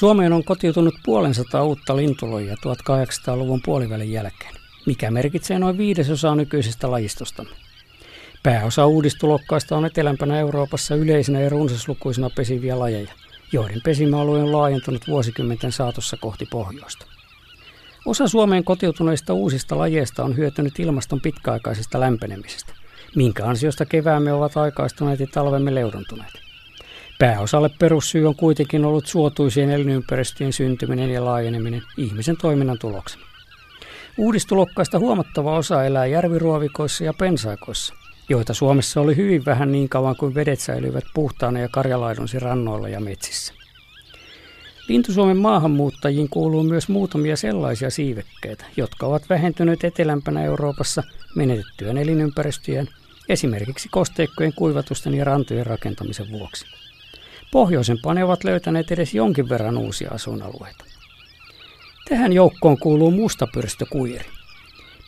Suomeen on kotiutunut puolensataa uutta lintulojia 1800-luvun puolivälin jälkeen, mikä merkitsee noin viidesosaa nykyisestä lajistostamme. Pääosa uudistulokkaista on etelämpänä Euroopassa yleisinä ja runsaslukuisina pesiviä lajeja, joiden pesimäalue on laajentunut vuosikymmenten saatossa kohti pohjoista. Osa Suomeen kotiutuneista uusista lajeista on hyötynyt ilmaston pitkäaikaisesta lämpenemisestä, minkä ansiosta keväämme ovat aikaistuneet ja talvemme leudontuneet. Pääosalle perussyy on kuitenkin ollut suotuisien elinympäristöjen syntyminen ja laajeneminen ihmisen toiminnan tuloksena. Uudistulokkaista huomattava osa elää järviruovikoissa ja pensaikoissa, joita Suomessa oli hyvin vähän niin kauan kuin vedet säilyivät puhtaana ja karjalaidunsi rannoilla ja metsissä. Lintusuomen maahanmuuttajiin kuuluu myös muutamia sellaisia siivekkeitä, jotka ovat vähentyneet etelämpänä Euroopassa menetettyjen elinympäristöjen, esimerkiksi kosteikkojen kuivatusten ja rantojen rakentamisen vuoksi. Pohjoisempaan ne ovat löytäneet edes jonkin verran uusia asuinalueita. Tähän joukkoon kuuluu mustapyrstökuiri.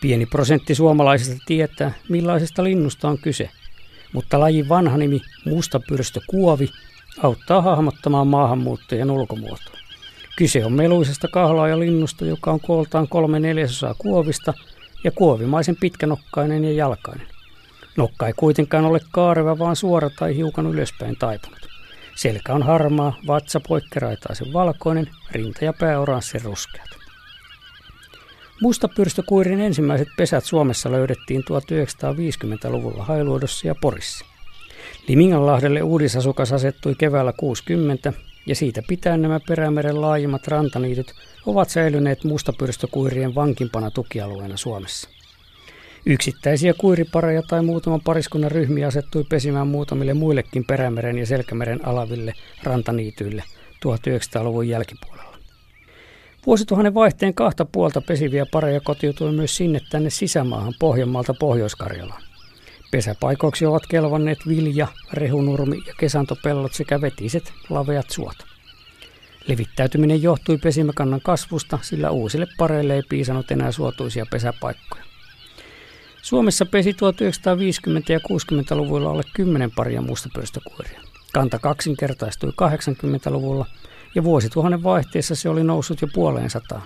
Pieni prosentti suomalaisista tietää, millaisesta linnusta on kyse, mutta lajin vanha nimi mustapyrstökuovi auttaa hahmottamaan maahanmuuttajien ulkomuotoa. Kyse on meluisesta kahlaajalinnusta, joka on kooltaan kolme neljäsosaa kuovista ja kuovimaisen pitkänokkainen ja jalkainen. Nokka ei kuitenkaan ole kaareva, vaan suora tai hiukan ylöspäin taipunut. Selkä on harmaa, vatsa poikkeraitaisen valkoinen, rinta ja pää oranssin ruskeat. Mustapyrstökuirin ensimmäiset pesät Suomessa löydettiin 1950-luvulla Hailuodossa ja Porissa. Liminganlahdelle uudisasukas asettui keväällä 60 ja siitä pitäen nämä Perämeren laajimmat rantaniityt ovat säilyneet mustapyrstökuirien vankimpana tukialueena Suomessa. Yksittäisiä kuiripareja tai muutaman pariskunnan ryhmiä asettui pesimään muutamille muillekin Perämeren ja Selkämeren alaville rantaniityille 1900-luvun jälkipuolella. Vuosituhannen vaihteen kahta puolta pesiviä pareja kotiutui myös sinne tänne sisämaahan Pohjanmaalta Pohjois-Karjalaan. Pesäpaikoiksi ovat kelvanneet vilja, rehunurmi ja kesantopellot sekä vetiset, laveat suot. Levittäytyminen johtui pesimäkannan kasvusta, sillä uusille pareille ei piisannut enää suotuisia pesäpaikkoja. Suomessa pesi 1950- ja 60-luvuilla alle 10 paria mustapörstökuiria. Kanta kaksinkertaistui 80-luvulla ja vuosituhannen vaihteessa se oli noussut jo puoleen sataan.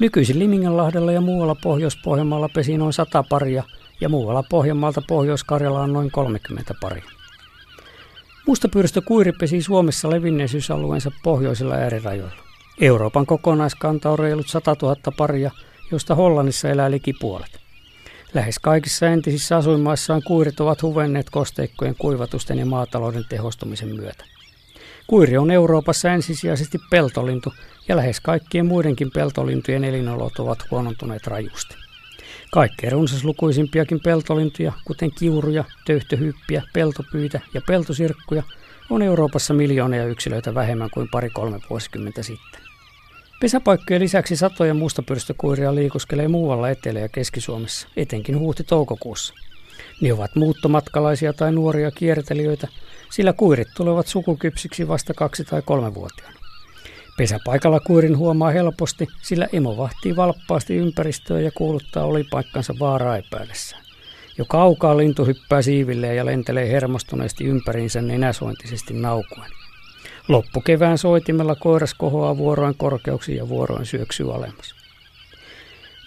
Nykyisin Liminganlahdella ja muualla Pohjois-Pohjanmaalla pesi noin 100 paria ja muualla Pohjanmaalta Pohjois-Karjalaan noin 30 paria. Mustapyrstökuiri pesi Suomessa levinneisyysalueensa pohjoisilla äärirajoilla. Euroopan kokonaiskanta on reilut 100 000 paria, josta Hollannissa elää liki puolet. Lähes kaikissa entisissä asuinmaissaan kuirit ovat huvenneet kosteikkojen kuivatusten ja maatalouden tehostumisen myötä. Kuiri on Euroopassa ensisijaisesti peltolintu ja lähes kaikkien muidenkin peltolintujen elinolot ovat huonontuneet rajusti. Kaikkein runsaslukuisimpiakin peltolintuja, kuten kiuruja, töyhtöhyppiä, peltopyitä ja peltosirkkuja, on Euroopassa miljoonia yksilöitä vähemmän kuin pari-kolme vuosikymmentä sitten. Pesäpaikkojen lisäksi satoja mustapyrstökuiria liikuskelee muualla Etelä- ja Keski-Suomessa, etenkin huhti-toukokuussa. Ne ovat muuttomatkalaisia tai nuoria kiertelijöitä, sillä kuirit tulevat sukukypsiksi vasta kaksi- tai kolmevuotiaana. Pesäpaikalla kuirin huomaa helposti, sillä emo vahtii valppaasti ympäristöä ja kuuluttaa olipaikkansa vaaraa epäillessään. Jo kaukaa lintu hyppää siivilleen ja lentelee hermostuneesti ympäriinsä nenäsointisesti naukuen. Loppukevään soitimella koiras kohoaa vuoroin korkeuksiin ja vuoroin syöksyy alemmas.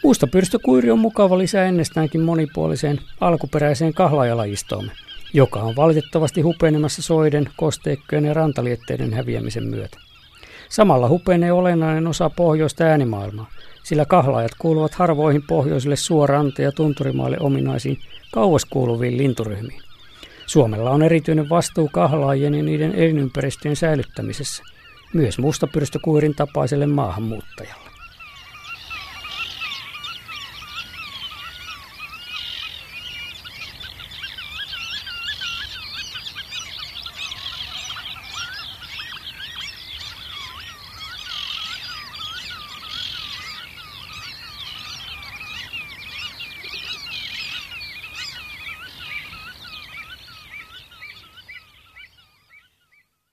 Muustapyrstökuiri on mukava lisää ennestäänkin monipuoliseen alkuperäiseen kahlaajalajistoomme, joka on valitettavasti hupenemassa soiden, kosteikkojen ja rantalietteiden häviämisen myötä. Samalla hupenee olennainen osa pohjoista äänimaailmaa, sillä kahlaajat kuuluvat harvoihin pohjoisille suorante- ja tunturimaille ominaisiin kauas kuuluviin linturyhmiin. Suomella on erityinen vastuu kahlaajien ja niiden elinympäristöjen säilyttämisessä, myös mustapyrstökuirin tapaiselle maahanmuuttajalle.